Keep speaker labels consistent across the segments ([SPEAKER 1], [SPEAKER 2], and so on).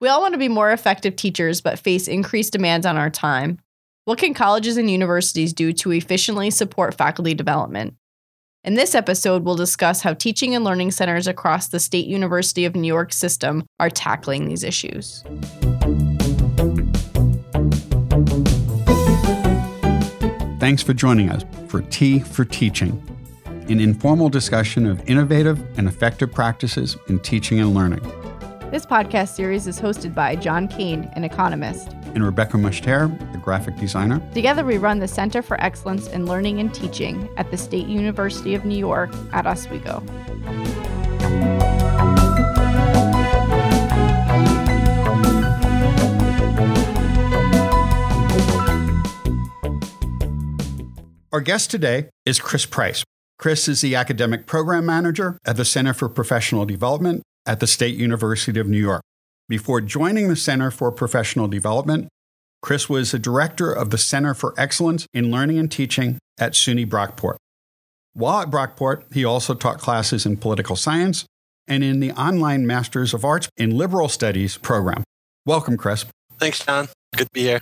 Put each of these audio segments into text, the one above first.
[SPEAKER 1] We all want to be more effective teachers, but face increased demands on our time. What can colleges and universities do to efficiently support faculty development? In this episode, we'll discuss how teaching and learning centers across the State University of New York system are tackling these issues.
[SPEAKER 2] Thanks for joining us for Tea for Teaching, an informal discussion of innovative and effective practices in teaching and learning.
[SPEAKER 1] This podcast series is hosted by John Kane, an economist,
[SPEAKER 2] and Rebecca Mushtare, the graphic designer.
[SPEAKER 1] Together, we run the Center for Excellence in Learning and Teaching at the State University of New York at Oswego.
[SPEAKER 2] Our guest today is Chris Price. Chris is the academic program manager at the Center for Professional Development at the State University of New York. Before joining the Center for Professional Development, Chris was the director of the Center for Excellence in Learning and Teaching at SUNY Brockport. While at Brockport, he also taught classes in political science and in the online Masters of Arts in Liberal Studies program. Welcome, Chris.
[SPEAKER 3] Thanks, John. Good to be here.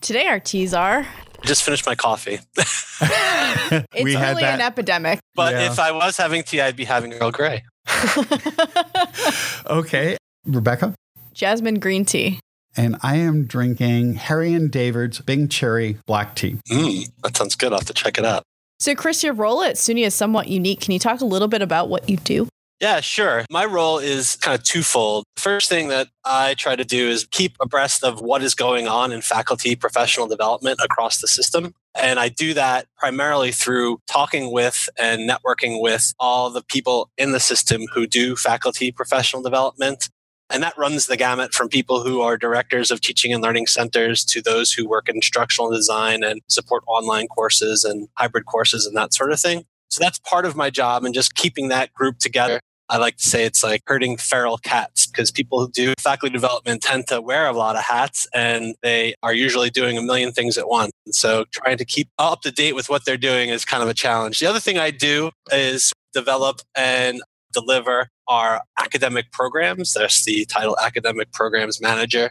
[SPEAKER 1] Today, our teas are
[SPEAKER 3] just finished my coffee.
[SPEAKER 1] it's we only an epidemic.
[SPEAKER 3] But yeah. if I was having tea, I'd be having Earl Grey.
[SPEAKER 2] okay. Rebecca?
[SPEAKER 1] Jasmine green tea.
[SPEAKER 2] And I am drinking Harry and David's Bing Cherry black tea.
[SPEAKER 3] Mm, that sounds good. I'll have to check it out.
[SPEAKER 1] So, Chris, your role at SUNY is somewhat unique. Can you talk a little bit about what you do?
[SPEAKER 3] Yeah, sure. My role is kind of twofold. First thing that I try to do is keep abreast of what is going on in faculty professional development across the system. And I do that primarily through talking with and networking with all the people in the system who do faculty professional development. And that runs the gamut from people who are directors of teaching and learning centers to those who work in instructional design and support online courses and hybrid courses and that sort of thing. So that's part of my job and just keeping that group together I like to say it's like herding feral cats because people who do faculty development tend to wear a lot of hats and they are usually doing a million things at once. And so trying to keep up to date with what they're doing is kind of a challenge. The other thing I do is develop and deliver our academic programs. That's the title Academic Programs Manager.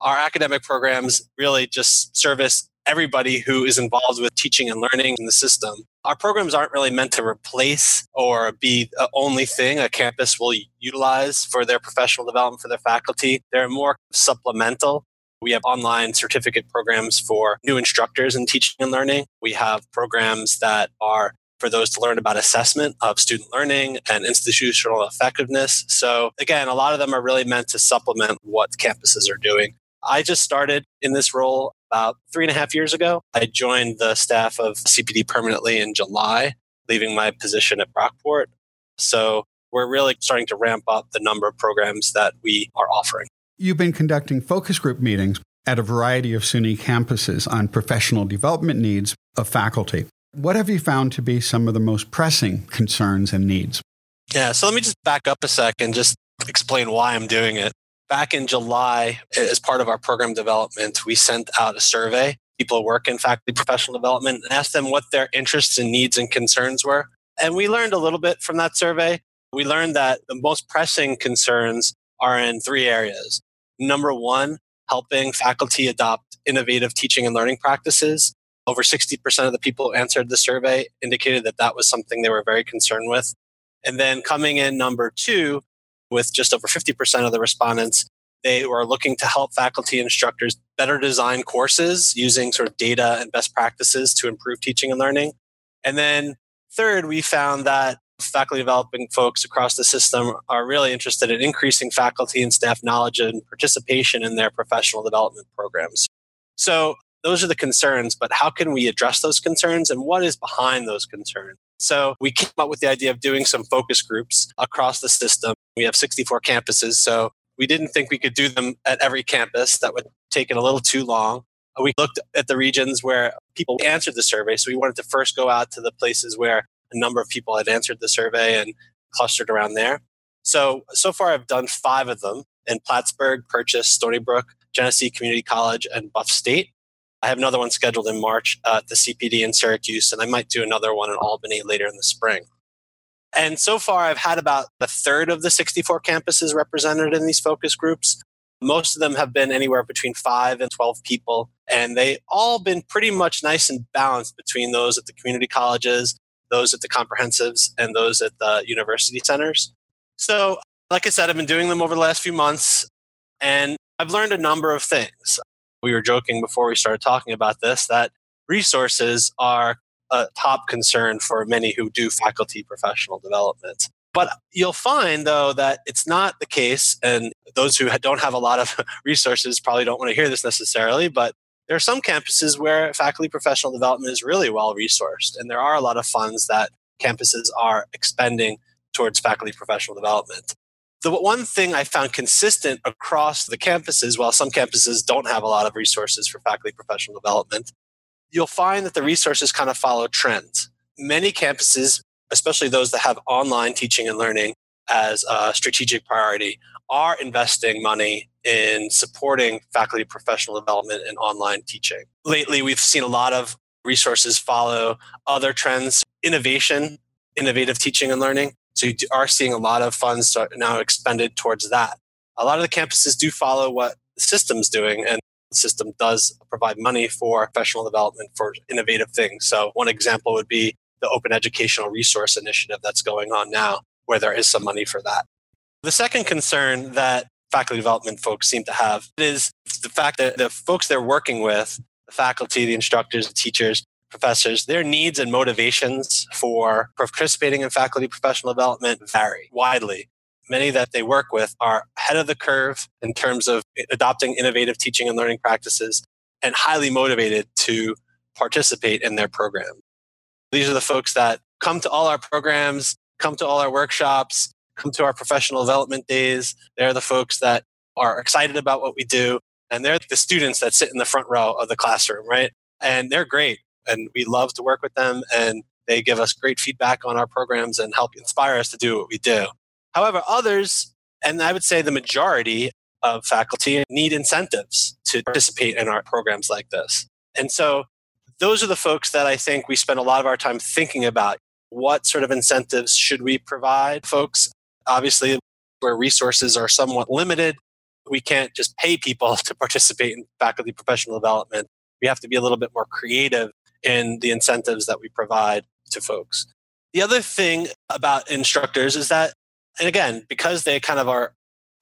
[SPEAKER 3] Our academic programs really just service everybody who is involved with teaching and learning in the system. Our programs aren't really meant to replace or be the only thing a campus will utilize for their professional development for their faculty. They're more supplemental. We have online certificate programs for new instructors in teaching and learning. We have programs that are for those to learn about assessment of student learning and institutional effectiveness. So, again, a lot of them are really meant to supplement what campuses are doing. I just started in this role about three and a half years ago. I joined the staff of CPD permanently in July, leaving my position at Brockport. So we're really starting to ramp up the number of programs that we are offering.
[SPEAKER 2] You've been conducting focus group meetings at a variety of SUNY campuses on professional development needs of faculty. What have you found to be some of the most pressing concerns and needs?
[SPEAKER 3] Yeah, so let me just back up a second, just explain why I'm doing it back in July, as part of our program development, we sent out a survey. People who work in faculty professional development and asked them what their interests and needs and concerns were. And we learned a little bit from that survey. We learned that the most pressing concerns are in three areas. Number one, helping faculty adopt innovative teaching and learning practices. Over 60% of the people who answered the survey indicated that that was something they were very concerned with. And then coming in number two with just over 50% of the respondents, they were looking to help faculty instructors better design courses using sort of data and best practices to improve teaching and learning. And then third, we found that faculty developing folks across the system are really interested in increasing faculty and staff knowledge and participation in their professional development programs. So those are the concerns, but how can we address those concerns and what is behind those concerns? So we came up with the idea of doing some focus groups across the system. We have 64 campuses, so we didn't think we could do them at every campus. That would take it a little too long. Uh, we looked at the regions where people answered the survey. So we wanted to first go out to the places where a number of people had answered the survey and clustered around there. So, so far I've done five of them in Plattsburgh, Purchase, Stony Brook, Genesee Community College, and Buff State. I have another one scheduled in March uh, at the CPD in Syracuse, and I might do another one in Albany later in the spring. And so far, I've had about a third of the 64 campuses represented in these focus groups. Most of them have been anywhere between five and 12 people, and they all been pretty much nice and balanced between those at the community colleges, those at the comprehensives, and those at the university centers. So, like I said, I've been doing them over the last few months, and I've learned a number of things. We were joking before we started talking about this that resources are a top concern for many who do faculty professional development. But you'll find, though, that it's not the case. And those who don't have a lot of resources probably don't want to hear this necessarily. But there are some campuses where faculty professional development is really well resourced. And there are a lot of funds that campuses are expending towards faculty professional development. The one thing I found consistent across the campuses, while some campuses don't have a lot of resources for faculty professional development, you'll find that the resources kind of follow trends. Many campuses especially those that have online teaching and learning as a strategic priority, are investing money in supporting faculty professional development and online teaching. Lately, we've seen a lot of resources follow other trends, innovation, innovative teaching and learning. So you are seeing a lot of funds now expended towards that. A lot of the campuses do follow what the system's doing, and the system does provide money for professional development for innovative things. So one example would be the Open Educational Resource Initiative that's going on now, where there is some money for that. The second concern that faculty development folks seem to have is the fact that the folks they're working with, the faculty, the instructors, the teachers, professors, their needs and motivations for participating in faculty professional development vary widely. Many that they work with are ahead of the curve in terms of adopting innovative teaching and learning practices and highly motivated to participate in their program. These are the folks that come to all our programs, come to all our workshops, come to our professional development days. They're the folks that are excited about what we do. And they're the students that sit in the front row of the classroom, right? And they're great. And we love to work with them. And they give us great feedback on our programs and help inspire us to do what we do. However, others, and I would say the majority of faculty, need incentives to participate in our programs like this. And so those are the folks that I think we spend a lot of our time thinking about. What sort of incentives should we provide folks? Obviously, where resources are somewhat limited, we can't just pay people to participate in faculty professional development. We have to be a little bit more creative in the incentives that we provide to folks. The other thing about instructors is that, and again, because they kind of are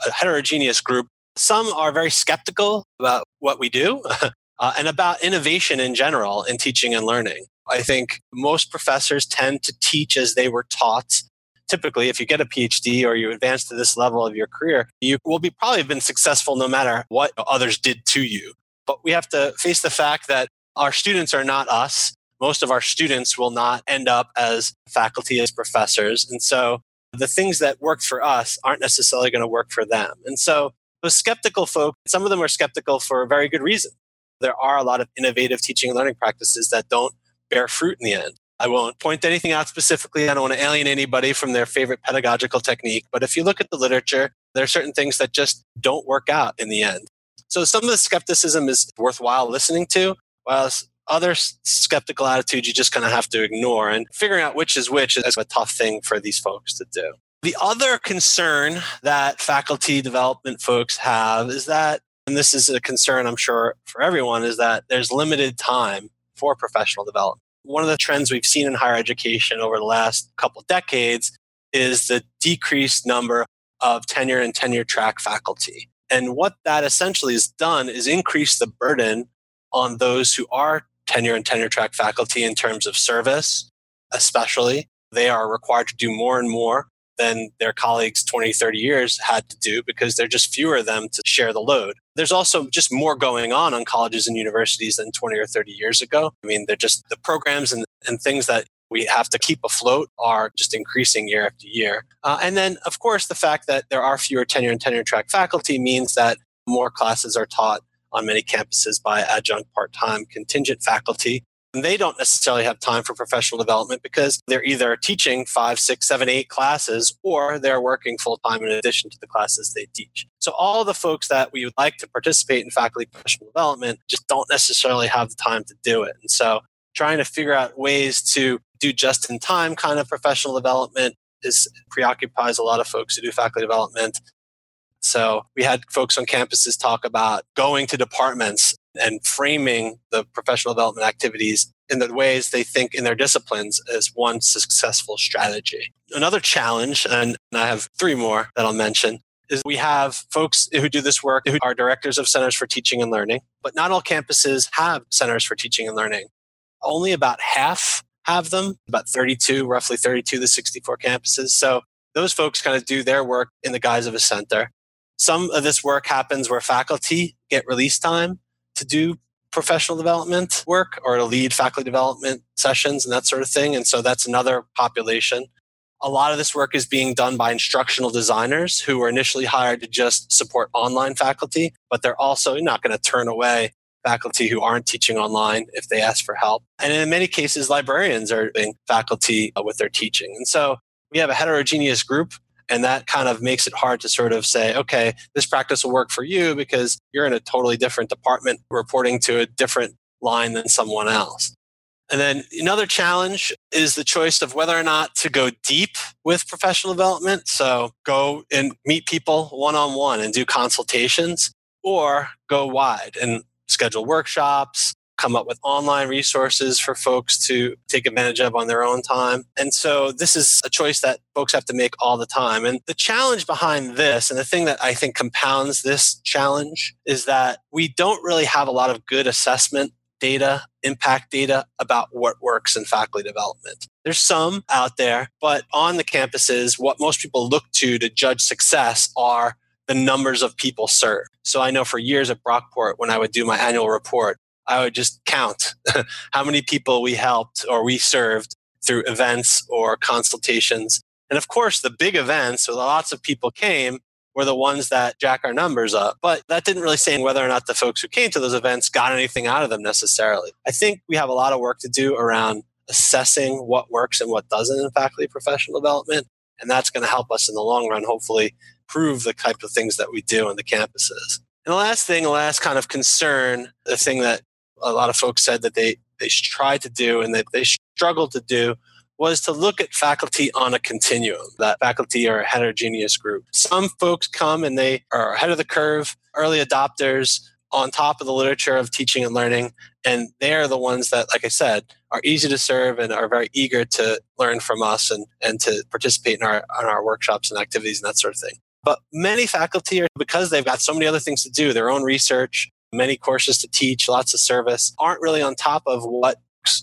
[SPEAKER 3] a heterogeneous group, some are very skeptical about what we do. uh, and about innovation in general in teaching and learning. I think most professors tend to teach as they were taught. Typically, if you get a PhD or you advance to this level of your career, you will be probably been successful no matter what others did to you. But we have to face the fact that our students are not us. Most of our students will not end up as faculty, as professors. And so the things that worked for us aren't necessarily going to work for them. And so those skeptical folk, some of them are skeptical for a very good reason there are a lot of innovative teaching and learning practices that don't bear fruit in the end. I won't point anything out specifically. I don't want to alienate anybody from their favorite pedagogical technique. But if you look at the literature, there are certain things that just don't work out in the end. So some of the skepticism is worthwhile listening to, while other skeptical attitudes you just kind of have to ignore. And figuring out which is which is a tough thing for these folks to do. The other concern that faculty development folks have is that and this is a concern I'm sure for everyone, is that there's limited time for professional development. One of the trends we've seen in higher education over the last couple decades is the decreased number of tenure and tenure track faculty. And what that essentially has done is increase the burden on those who are tenure and tenure track faculty in terms of service, especially. They are required to do more and more than their colleagues 20, 30 years had to do because there are just fewer of them to share the load. There's also just more going on on colleges and universities than 20 or 30 years ago. I mean, they're just the programs and, and things that we have to keep afloat are just increasing year after year. Uh, and then, of course, the fact that there are fewer tenure and tenure track faculty means that more classes are taught on many campuses by adjunct part time contingent faculty And they don't necessarily have time for professional development because they're either teaching five, six, seven, eight classes or they're working full time in addition to the classes they teach. So all the folks that we would like to participate in faculty professional development just don't necessarily have the time to do it. And so trying to figure out ways to do just in time kind of professional development is preoccupies a lot of folks who do faculty development. So we had folks on campuses talk about going to departments and framing the professional development activities in the ways they think in their disciplines as one successful strategy. Another challenge, and I have three more that I'll mention, is we have folks who do this work who are directors of centers for teaching and learning, but not all campuses have centers for teaching and learning. Only about half have them, about 32, roughly 32 to 64 campuses. So those folks kind of do their work in the guise of a center. Some of this work happens where faculty get release time to do professional development work or to lead faculty development sessions and that sort of thing. And so that's another population. A lot of this work is being done by instructional designers who were initially hired to just support online faculty, but they're also not going to turn away faculty who aren't teaching online if they ask for help. And in many cases, librarians are being faculty with their teaching. And so we have a heterogeneous group and that kind of makes it hard to sort of say, okay, this practice will work for you because you're in a totally different department reporting to a different line than someone else. And then another challenge is the choice of whether or not to go deep with professional development. So go and meet people one on one and do consultations or go wide and schedule workshops, come up with online resources for folks to take advantage of on their own time. And so this is a choice that folks have to make all the time. And the challenge behind this, and the thing that I think compounds this challenge, is that we don't really have a lot of good assessment data, impact data about what works in faculty development. There's some out there, but on the campuses, what most people look to to judge success are the numbers of people served. So I know for years at Brockport, when I would do my annual report, I would just count how many people we helped or we served through events or consultations. And of course, the big events where lots of people came were the ones that jack our numbers up. But that didn't really say whether or not the folks who came to those events got anything out of them necessarily. I think we have a lot of work to do around assessing what works and what doesn't in faculty professional development. And that's going to help us in the long run, hopefully, prove the type of things that we do on the campuses. And the last thing, the last kind of concern, the thing that a lot of folks said that they they tried to do and that they struggled to do was to look at faculty on a continuum. That faculty are a heterogeneous group. Some folks come and they are ahead of the curve, early adopters, on top of the literature of teaching and learning. And they're the ones that, like I said, are easy to serve and are very eager to learn from us and, and to participate in our, in our workshops and activities and that sort of thing. But many faculty are, because they've got so many other things to do, their own research, many courses to teach, lots of service, aren't really on top of what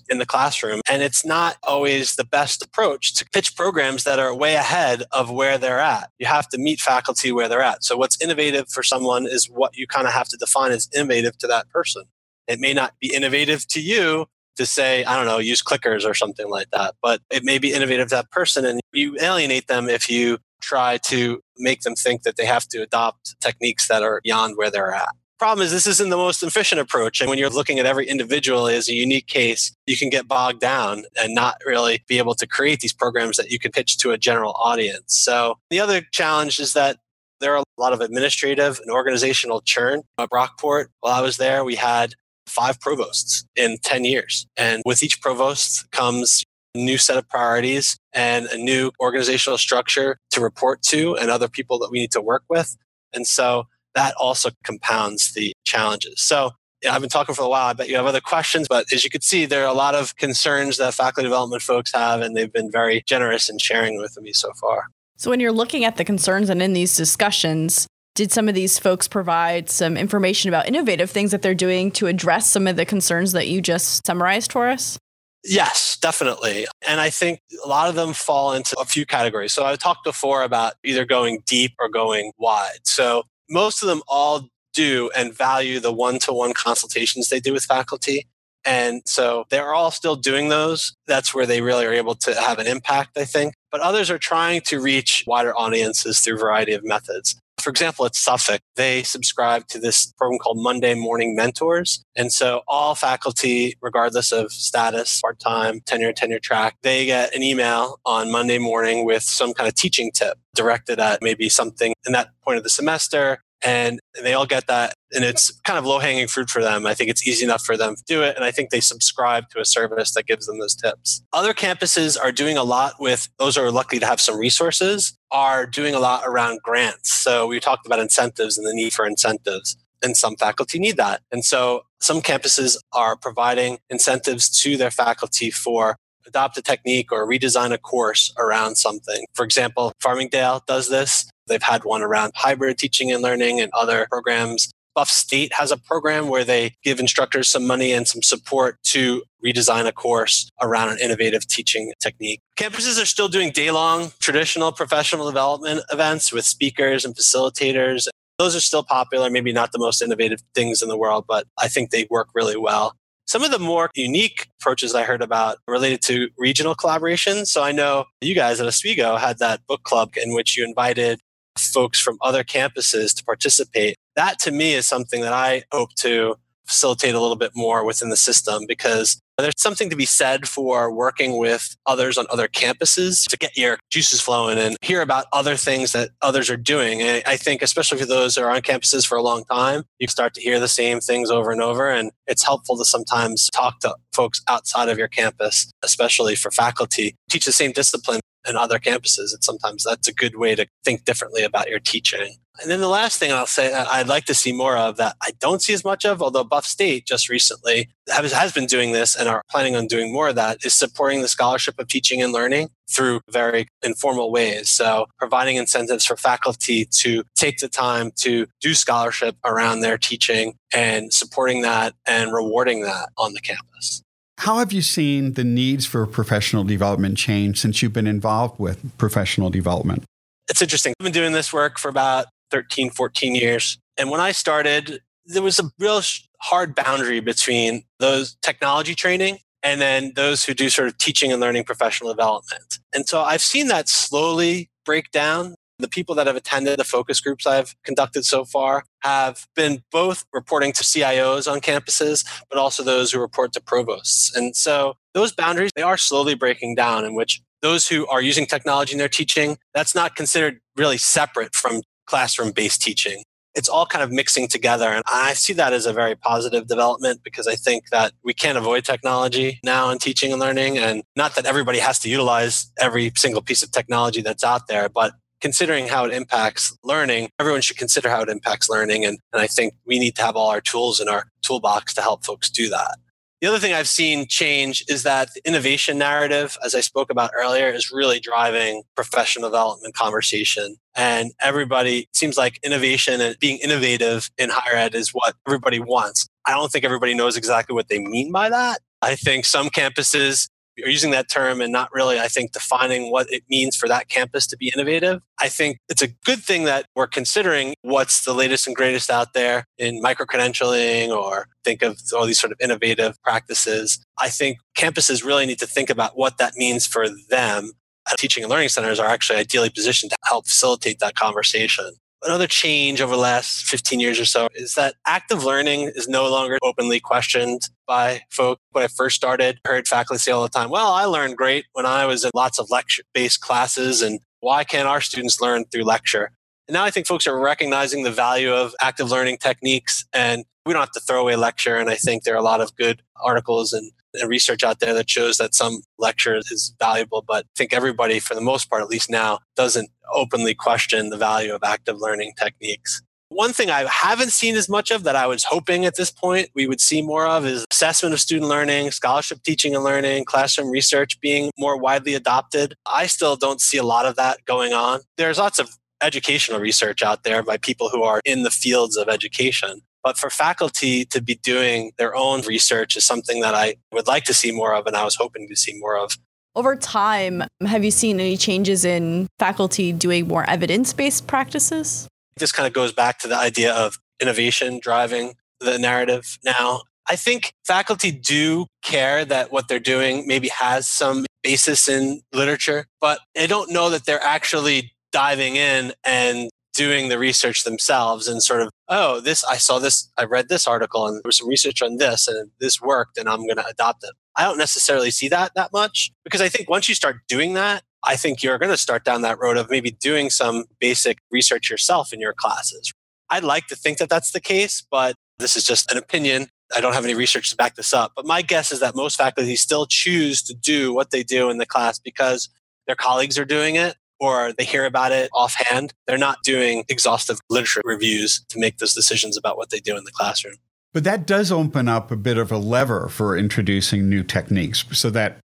[SPEAKER 3] in the classroom. And it's not always the best approach to pitch programs that are way ahead of where they're at. You have to meet faculty where they're at. So, what's innovative for someone is what you kind of have to define as innovative to that person. It may not be innovative to you to say, I don't know, use clickers or something like that, but it may be innovative to that person. And you alienate them if you try to make them think that they have to adopt techniques that are beyond where they're at problem is this isn't the most efficient approach. And when you're looking at every individual as a unique case you can get bogged down and not really be able to create these programs that you can pitch to a general audience. So the other challenge is that there are a lot of administrative and organizational churn. At brockport while i was there we had five provosts in 10 years. And with each provost comes a new set of priorities and a new organizational structure to report to and other people that we need to work with. And so that also compounds the challenges. So yeah, I've been talking for a while. I bet you have other questions, but as you can see, there are a lot of concerns that faculty development folks have, and they've been very generous in sharing with me so far.
[SPEAKER 1] So, when you're looking at the concerns and in these discussions, did some of these folks provide some information about innovative things that they're doing to address some of the concerns that you just summarized for us?
[SPEAKER 3] Yes, definitely. And I think a lot of them fall into a few categories. So I talked before about either going deep or going wide. So most of them all do and value the one to one consultations they do with faculty. And so they're all still doing those. That's where they really are able to have an impact, I think. But others are trying to reach wider audiences through a variety of methods. For example, at Suffolk, they subscribe to this program called Monday Morning Mentors. And so all faculty, regardless of status, part time, tenure, tenure track, they get an email on Monday morning with some kind of teaching tip directed at maybe something in that point of the semester. And they all get that. And it's kind of low hanging fruit for them. I think it's easy enough for them to do it. And i think they subscribe to a service that gives them those tips. Other campuses are doing a lot with those who are lucky to have some resources are doing a lot around grants. So we talked about incentives and the need for incentives and some faculty need that. And so some campuses are providing incentives to their faculty for adopt a technique or redesign a course around something. For example, Farmingdale does this. They've had one around hybrid teaching and learning and other programs. Buff State has a program where they give instructors some money and some support to redesign a course around an innovative teaching technique. Campuses are still doing day long traditional professional development events with speakers and facilitators those are still popular, maybe not the most innovative things in the world, but I think they work really well. Some of the more unique approaches I heard about related to regional collaboration. So I know you guys at Oswego had that book club in which you invited folks from other campuses to participate. That to me is something that I hope to facilitate a little bit more within the system because there's something to be said for working with others on other campuses to get your juices flowing and hear about other things that others are doing. And I think, especially for those who are on campuses for a long time, you start to hear the same things over and over. And it's helpful to sometimes talk to folks outside of your campus, especially for faculty, teach the same discipline in other campuses. And sometimes that's a good way to think differently about your teaching. And then the last thing I'll say I'd like to see more of that I don't see as much of, although Buff State just recently has, has been doing this and are planning on doing more of that, is supporting the scholarship of teaching and learning through very informal ways. So providing incentives for faculty to take the time to do scholarship around their teaching and supporting that and rewarding that on the campus.
[SPEAKER 2] How have you seen the needs for professional development change since you've been involved with professional development?
[SPEAKER 3] It's interesting. I've been doing this work for about 13, 14 years. And when I started, there was a real hard boundary between those technology training and then those who do sort of teaching and learning professional development. And so I've seen that slowly break down. The people that have attended the focus groups I've conducted so far have been both reporting to CIOs on campuses, but also those who report to provosts. And so those boundaries, they are slowly breaking down in which those who are using technology in their teaching, that's not considered really separate from classroom based teaching. It's all kind of mixing together. And I see that as a very positive development because I think that we can't avoid technology now in teaching and learning. And not that everybody has to utilize every single piece of technology that's out there, but considering how it impacts learning, everyone should consider how it impacts learning. And, and I think we need to have all our tools in our toolbox to help folks do that. The other thing I've seen change is that the innovation narrative, as I spoke about earlier, is really driving professional development conversation. And everybody seems like innovation and being innovative in higher ed is what everybody wants. I don't think everybody knows exactly what they mean by that. I think some campuses are using that term and not really, I think, defining what it means for that campus to be innovative. I think it's a good thing that we're considering what's the latest and greatest out there in micro credentialing or think of all these sort of innovative practices. I think campuses really need to think about what that means for them. Teaching and learning centers are actually ideally positioned to help facilitate that conversation another change over the last 15 years or so is that active learning is no longer openly questioned by folk. When I first started, heard faculty say all the time, well, I learned great when I was in lots of lecture based classes and why can't our students learn through lecture? And now I think folks are recognizing the value of active learning techniques and we don't have to throw away lecture. And I think there are a lot of good articles and research out there that shows that some lecture is valuable, but I think everybody, for the most part, at least now, doesn't openly question the value of active learning techniques. One thing I haven't seen as much of that I was hoping at this point we would see more of is assessment of student learning, scholarship teaching and learning, classroom research being more widely adopted. I still don't see a lot of that going on. There's lots of educational research out there by people who are in the fields of education. But for faculty to be doing their own research is something that I would like to see more of and I was hoping to see more of.
[SPEAKER 1] Over time, have you seen any changes in faculty doing more evidence based practices?
[SPEAKER 3] This kind of goes back to the idea of innovation driving the narrative now. I think faculty do care that what they're doing maybe has some basis in literature, but I don't know that they're actually diving in and doing the research themselves and sort of, oh, this, I saw this, I read this article and there was some research on this and this worked and I'm going to adopt it. I don't necessarily see that that much because I think once you start doing that, I think you're going to start down that road of maybe doing some basic research yourself in your classes. I'd like to think that that's the case, but this is just an opinion. I don't have any research to back this up. But my guess is that most faculty still choose to do what they do in the class because their colleagues are doing it or they hear about it offhand. They're not doing exhaustive literature reviews to make those decisions about what they do in the classroom.
[SPEAKER 2] But that does open up a bit of a lever for introducing new techniques so that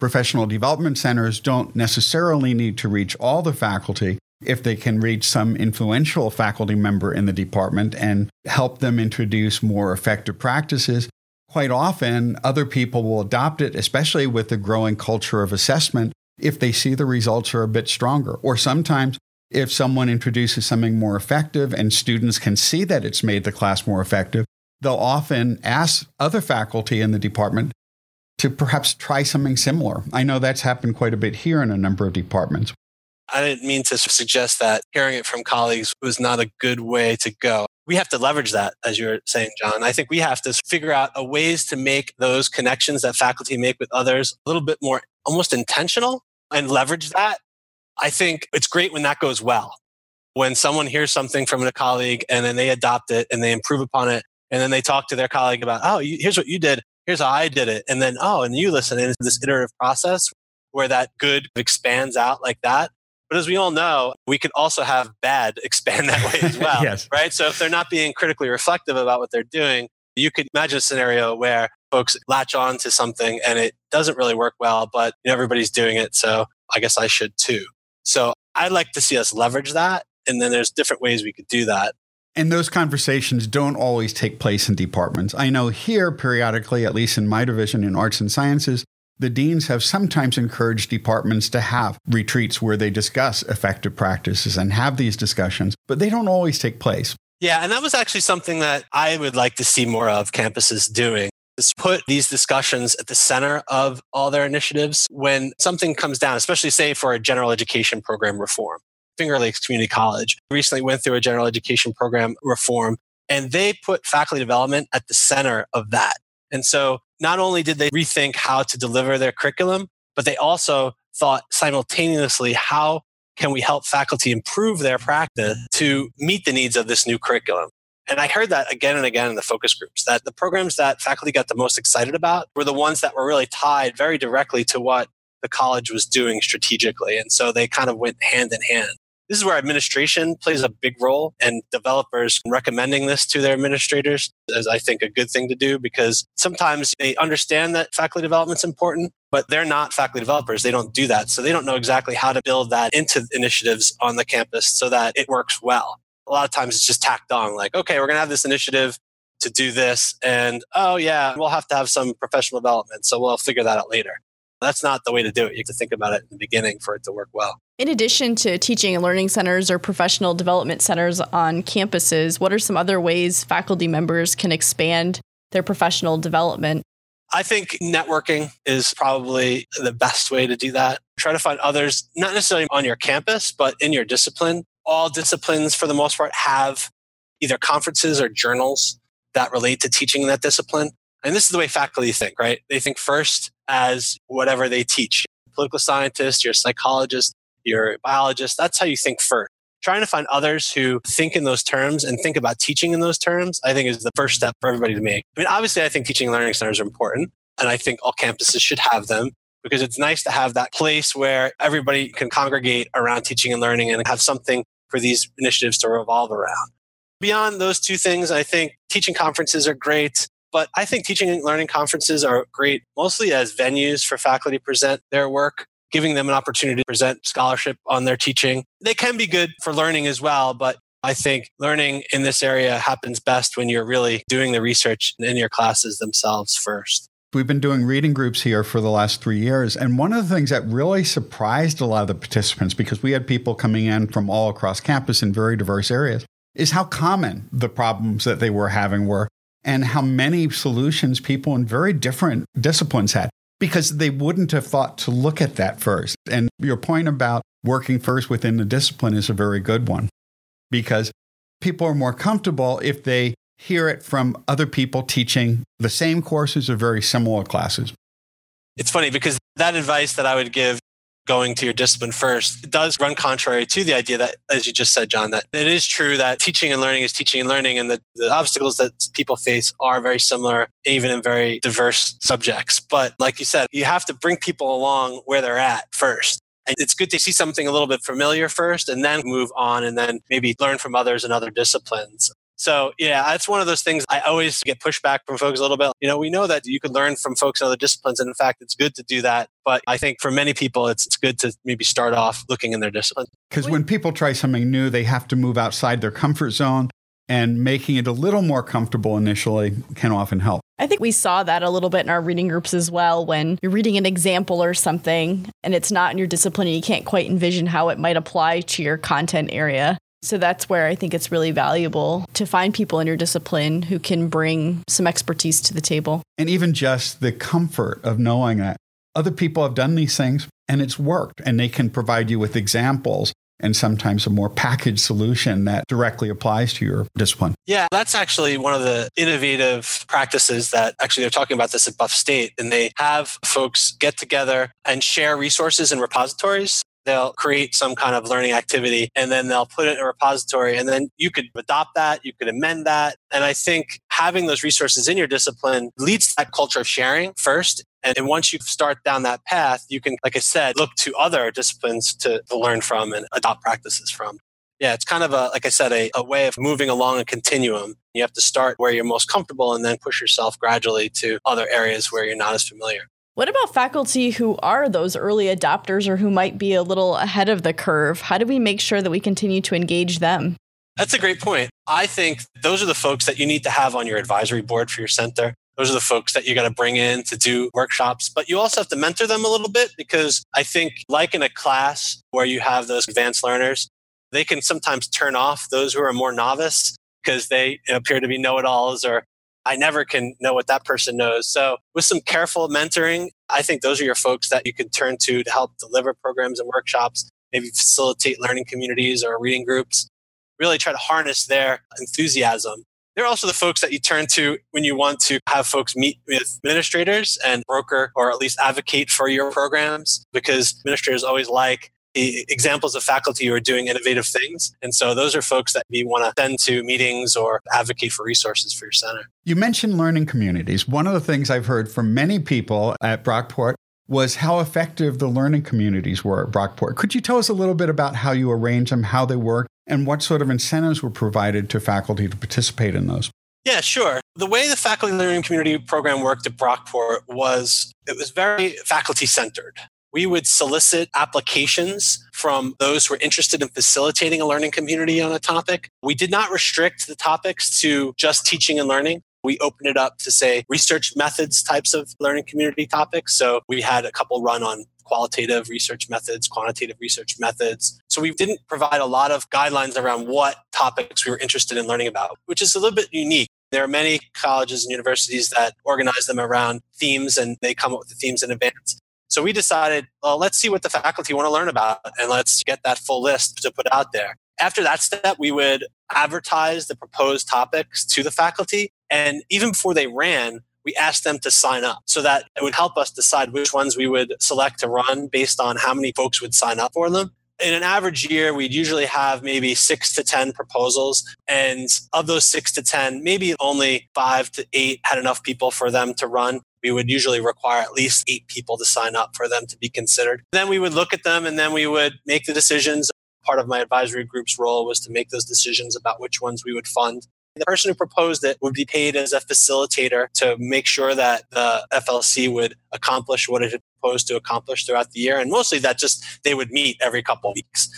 [SPEAKER 2] professional development centers don't necessarily need to reach all the faculty if they can reach some influential faculty member in the department and help them introduce more effective practices. Quite often, other people will adopt it, especially with the growing culture of assessment, if they see the results are a bit stronger. Or sometimes, if someone introduces something more effective and students can see that it's made the class more effective, they'll often ask other faculty in the department to perhaps try something similar. I know that's happened quite a bit here in a number of departments.
[SPEAKER 3] I didn't mean to suggest that hearing it from colleagues was not a good way to go. We have to leverage that, as you were saying, John. I think we have to figure out a ways to make those connections that faculty make with others a little bit more almost intentional and leverage that. I think it's great when that goes well. When someone hears something from a colleague and then they adopt it and they improve upon it, and then they talk to their colleague about, oh, here's what you did, here's how I did it. And then, oh, and you listen. And it's this iterative process where that good expands out like that. But as we all know, we could also have bad expand that way as well.
[SPEAKER 2] yes.
[SPEAKER 3] Right. So if they're not being critically reflective about what they're doing, you could imagine a scenario where folks latch on to something and it doesn't really work well, but everybody's doing it. So I guess I should too. So I'd like to see us leverage that. And then there's different ways we could do that.
[SPEAKER 2] And those conversations don't always take place in departments. I know here, periodically, at least in my division in arts and sciences, the deans have sometimes encouraged departments to have retreats where they discuss effective practices and have these discussions, but they don't always take place.
[SPEAKER 3] Yeah, and that was actually something that I would like to see more of campuses doing is put these discussions at the center of all their initiatives when something comes down, especially say for a general education program reform. Finger Lakes Community College recently went through a general education program reform and they put faculty development at the center of that. And so not only did they rethink how to deliver their curriculum, but they also thought simultaneously how can we help faculty improve their practice to meet the needs of this new curriculum? And I heard that again and again in the focus groups that the programs that faculty got the most excited about were the ones that were really tied very directly to what the college was doing strategically. And so they kind of went hand in hand. This is where administration plays a big role and developers recommending this to their administrators is, I think, a good thing to do because sometimes they understand that faculty development is important, but they're not faculty developers. They don't do that. So they don't know exactly how to build that into initiatives on the campus so that it works well. A lot of times it's just tacked on like, okay, we're going to have this initiative to do this. And oh, yeah, we'll have to have some professional development. So we'll figure that out later. That's not the way to do it. You have to think about it in the beginning for it to work well.
[SPEAKER 1] In addition to teaching and learning centers or professional development centers on campuses, what are some other ways faculty members can expand their professional development?
[SPEAKER 3] I think networking is probably the best way to do that. Try to find others, not necessarily on your campus, but in your discipline. All disciplines, for the most part, have either conferences or journals that relate to teaching in that discipline. And this is the way faculty think, right? They think first as whatever they teach. Political scientist, you're a psychologist, you're a biologist. That's how you think first. Trying to find others who think in those terms and think about teaching in those terms, I think is the first step for everybody to make. I mean, obviously, I think teaching and learning centers are important. And I think all campuses should have them because it's nice to have that place where everybody can congregate around teaching and learning and have something for these initiatives to revolve around. Beyond those two things, I think teaching conferences are great. But I think teaching and learning conferences are great mostly as venues for faculty to present their work, giving them an opportunity to present scholarship on their teaching. They can be good for learning as well, but I think learning in this area happens best when you're really doing the research in your classes themselves first.
[SPEAKER 2] We've been doing reading groups here for the last three years. And one of the things that really surprised a lot of the participants, because we had people coming in from all across campus in very diverse areas, is how common the problems that they were having were and how many solutions people in very different disciplines had because they wouldn't have thought to look at that first. And your point about working first within the discipline is a very good one because people are more comfortable if they hear it from other people teaching the same courses or very similar classes.
[SPEAKER 3] It's funny because that advice that I would give going to your discipline first it does run contrary to the idea that, as you just said, John, that it is true that teaching and learning is teaching and learning, and that the obstacles that people face are very similar, even in very diverse subjects. But like you said, you have to bring people along where they're at first. And it's good to see something a little bit familiar first and then move on and then maybe learn from others in other disciplines. So yeah, that's one of those things I always get pushback from folks a little bit. You know, we know that you can learn from folks in other disciplines. And in fact, it's good to do that. But I think for many people, it's, it's good to maybe start off looking in their discipline.
[SPEAKER 2] Because when people try something new, they have to move outside their comfort zone and making it a little more comfortable initially can often help.
[SPEAKER 1] I think we saw that a little bit in our reading groups as well when you're reading an example or something and it's not in your discipline and you can't quite envision how it might apply to your content area. So that's where I think it's really valuable to find people in your discipline who can bring some expertise to the table.
[SPEAKER 2] And even just the comfort of knowing that other people have done these things and it's worked and they can provide you with examples and sometimes a more packaged solution that directly applies to your discipline.
[SPEAKER 3] Yeah, that's actually one of the innovative practices that actually they're talking about this at Buff State. And they have folks get together and share resources and repositories they'll create some kind of learning activity and then they'll put it in a repository and then you could adopt that you could amend that and i think having those resources in your discipline leads to that culture of sharing first and, once you start down that path you can like i said look to other disciplines to, to learn from and adopt practices from yeah, it's kind of a, like I said, a, a way of moving along a continuum. You have to start where you're most comfortable and then push yourself gradually to other areas where you're not as familiar.
[SPEAKER 1] What about faculty who are those early adopters or who might be a little ahead of the curve? How do we make sure that we continue to engage them?
[SPEAKER 3] That's a great point. I think those are the folks that you need to have on your advisory board for your center. Those are the folks that you got to bring in to do workshops, but you also have to mentor them a little bit because I think, like in a class where you have those advanced learners, they can sometimes turn off those who are more novice because they appear to be know it alls or I never can know what that person knows. So, with some careful mentoring, I think those are your folks that you can turn to to help deliver programs and workshops, maybe facilitate learning communities or reading groups, really try to harness their enthusiasm. They're also the folks that you turn to when you want to have folks meet with administrators and broker or at least advocate for your programs because administrators always like examples of faculty who are doing innovative things. And so those are folks that you want to send to meetings or advocate for resources for your center.
[SPEAKER 2] You mentioned learning communities. One of the things I've heard from many people at Brockport was how effective the learning communities were at Brockport. Could you tell us a little bit about how you arrange them, how they work, and what sort of incentives were provided to faculty to participate in those?
[SPEAKER 3] Yeah, sure. The way the faculty learning community program worked at Brockport was it was very faculty centered we would solicit applications from those who are interested in facilitating a learning community on a topic. We did not restrict the topics to just teaching and learning. We opened it up to say research methods types of learning community topics. So we had a couple run on qualitative research methods, quantitative research methods. So we didn't provide a lot of guidelines around what topics we were interested in learning about, which is a little bit unique. There are many colleges and universities that organize them around themes and they come up with the themes in advance. So we decided, well, let's see what the faculty want to learn about and let's get that full list to put out there. After that step, we would advertise the proposed topics to the faculty. And even before they ran, we asked them to sign up so that it would help us decide which ones we would select to run based on how many folks would sign up for them. In an average year, we'd usually have maybe six to 10 proposals. And of those six to 10, maybe only five to eight had enough people for them to run we would usually require at least eight people to sign up for them to be considered. Then we would look at them and then we would make the decisions. Part of my advisory group's role was to make those decisions about which ones we would fund. The person who proposed it would be paid as a facilitator to make sure that the FLC would accomplish what it had to accomplish throughout the year. And mostly that just they would meet every couple weeks.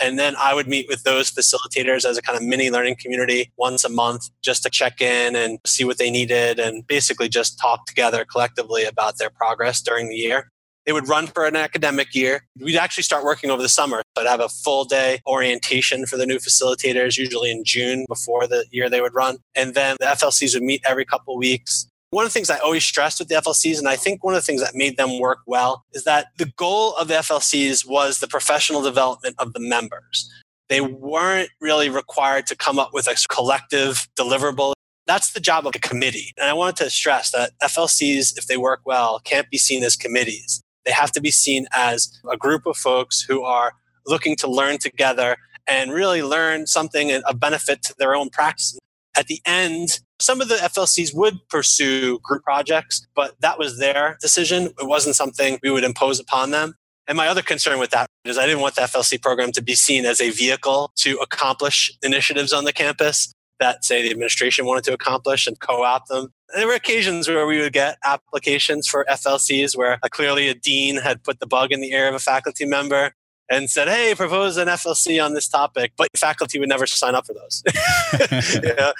[SPEAKER 3] And then I would meet with those facilitators as a kind of mini learning community once a month just to check in and see what they needed and basically just talk together collectively about their progress during the year. They would run for an academic year. We'd actually start working over the summer. So I'd have a full day orientation for the new facilitators, usually in June before the year they would run. And then the FLCs would meet every couple weeks one of the things I always stressed with the FLCs, and I think one of the things that made them work well, is that the goal of the FLCs was the professional development of the members. They weren't really required to come up with a collective deliverable. That's the job of a committee. And I wanted to stress that FLCs, if they work well, can't be seen as committees. They have to be seen as a group of folks who are looking to learn together and really learn something of benefit to their own practice. At the end, some of the FLCs would pursue group projects, but that was their decision. It wasn't something we would impose upon them. And my other concern with that is I didn't want the FLC program to be seen as a vehicle to accomplish initiatives on the campus that, say, the administration wanted to accomplish and co opt them. There were occasions where we would get applications for FLCs where uh, clearly a dean had put the bug in the ear of a faculty member and said, Hey, propose an FLC on this topic. But faculty would never sign up for those.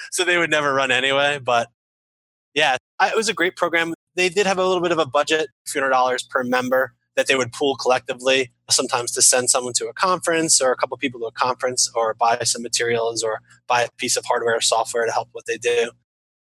[SPEAKER 3] so they would never run anyway. But yeah, it was a great program. They did have a little bit of a budget, $200 per member that they would pool collectively, sometimes to send someone to a conference or a couple people to a conference or buy some materials or buy a piece of hardware or software to help what they do.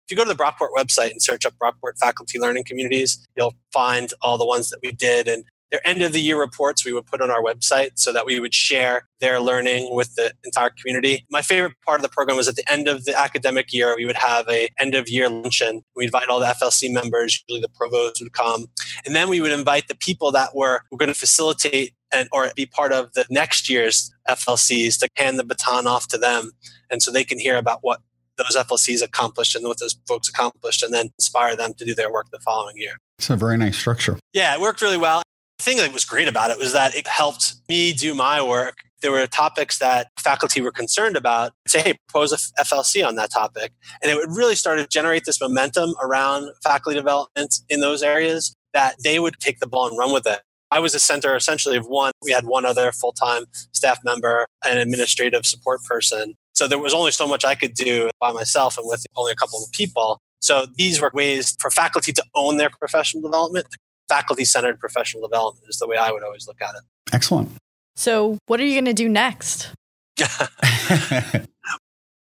[SPEAKER 3] If you go to the Brockport website and search up Brockport faculty learning communities, you'll find all the ones that we did. And their end of the year reports we would put on our website so that we would share their learning with the entire community. My favorite part of the program was at the end of the academic year, we would have a end of year luncheon. We invite all the FLC members, usually the provost would come. And then we would invite the people that were, were going to facilitate and or be part of the next year's FLCs to hand the baton off to them. And so they can hear about what those FLCs accomplished and what those folks accomplished and then inspire them to do their work the following year.
[SPEAKER 2] It's a very nice structure.
[SPEAKER 3] Yeah, it worked really well. The thing that was great about it was that it helped me do my work. There were topics that faculty were concerned about. Say, hey, propose a FLC on that topic. And it would really start to generate this momentum around faculty development in those areas that they would take the ball and run with it. I was a center essentially of one. We had one other full time staff member, an administrative support person. So there was only so much I could do by myself and with only a couple of people. So these were ways for faculty to own their professional development, faculty centered professional development is the way I would always look at it.
[SPEAKER 2] Excellent.
[SPEAKER 1] So, what are you going to do next?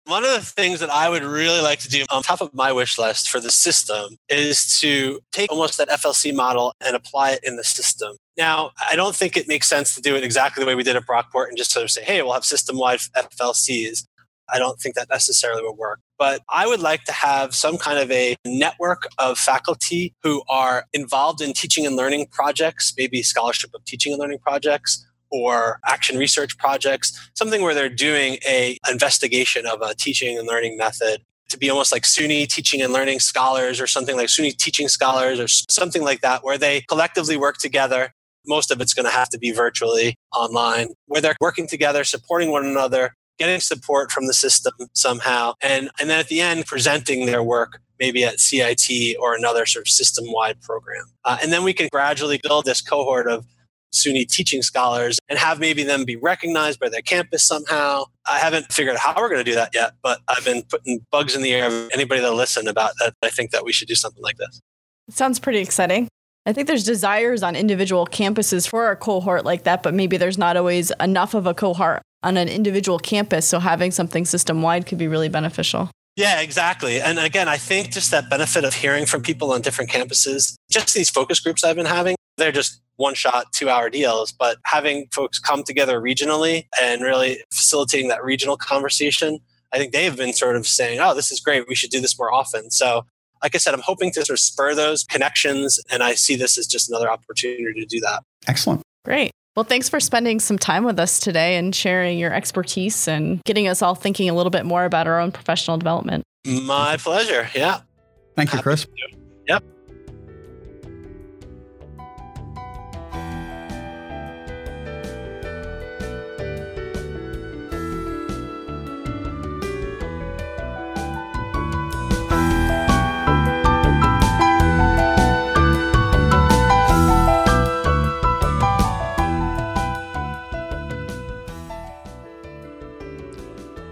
[SPEAKER 3] One of the things that I would really like to do on top of my wish list for the system is to take almost that FLC model and apply it in the system. Now, I don't think it makes sense to do it exactly the way we did at Brockport and just sort of say, hey, we'll have system wide FLCs. I don't think that necessarily would work. But I would like to have some kind of a network of faculty who are involved in teaching and learning projects, maybe scholarship of teaching and learning projects or action research projects, something where they're doing a investigation of a teaching and learning method to be almost like SUNY teaching and learning scholars or something like SUNY teaching scholars or something like that, where they collectively work together. Most of it's going to have to be virtually online, where they're working together, supporting one another, getting support from the system somehow, and, and then at the end, presenting their work maybe at CIT or another sort of system wide program. Uh, and then we can gradually build this cohort of SUNY teaching scholars and have maybe them be recognized by their campus somehow. I haven't figured out how we're going to do that yet, but I've been putting bugs in the air of anybody that listen about that. I think that we should do something like this.
[SPEAKER 1] It sounds pretty exciting. I think there's desires on individual campuses for a cohort like that, but maybe there's not always enough of a cohort on an individual campus. So having something system wide could be really beneficial.
[SPEAKER 3] Yeah, exactly. And again, I think just that benefit of hearing from people on different campuses, just these focus groups I've been having, they're just one shot, two hour deals. But having folks come together regionally and really facilitating that regional conversation, I think they've been sort of saying, oh, this is great. We should do this more often. So, like I said, I'm hoping to sort of spur those connections. And I see this as just another opportunity to do that.
[SPEAKER 2] Excellent.
[SPEAKER 1] Great. Well, thanks for spending some time with us today and sharing your expertise and getting us all thinking a little bit more about our own professional development.
[SPEAKER 3] My pleasure. Yeah.
[SPEAKER 2] Thank you, Chris.
[SPEAKER 3] Yep.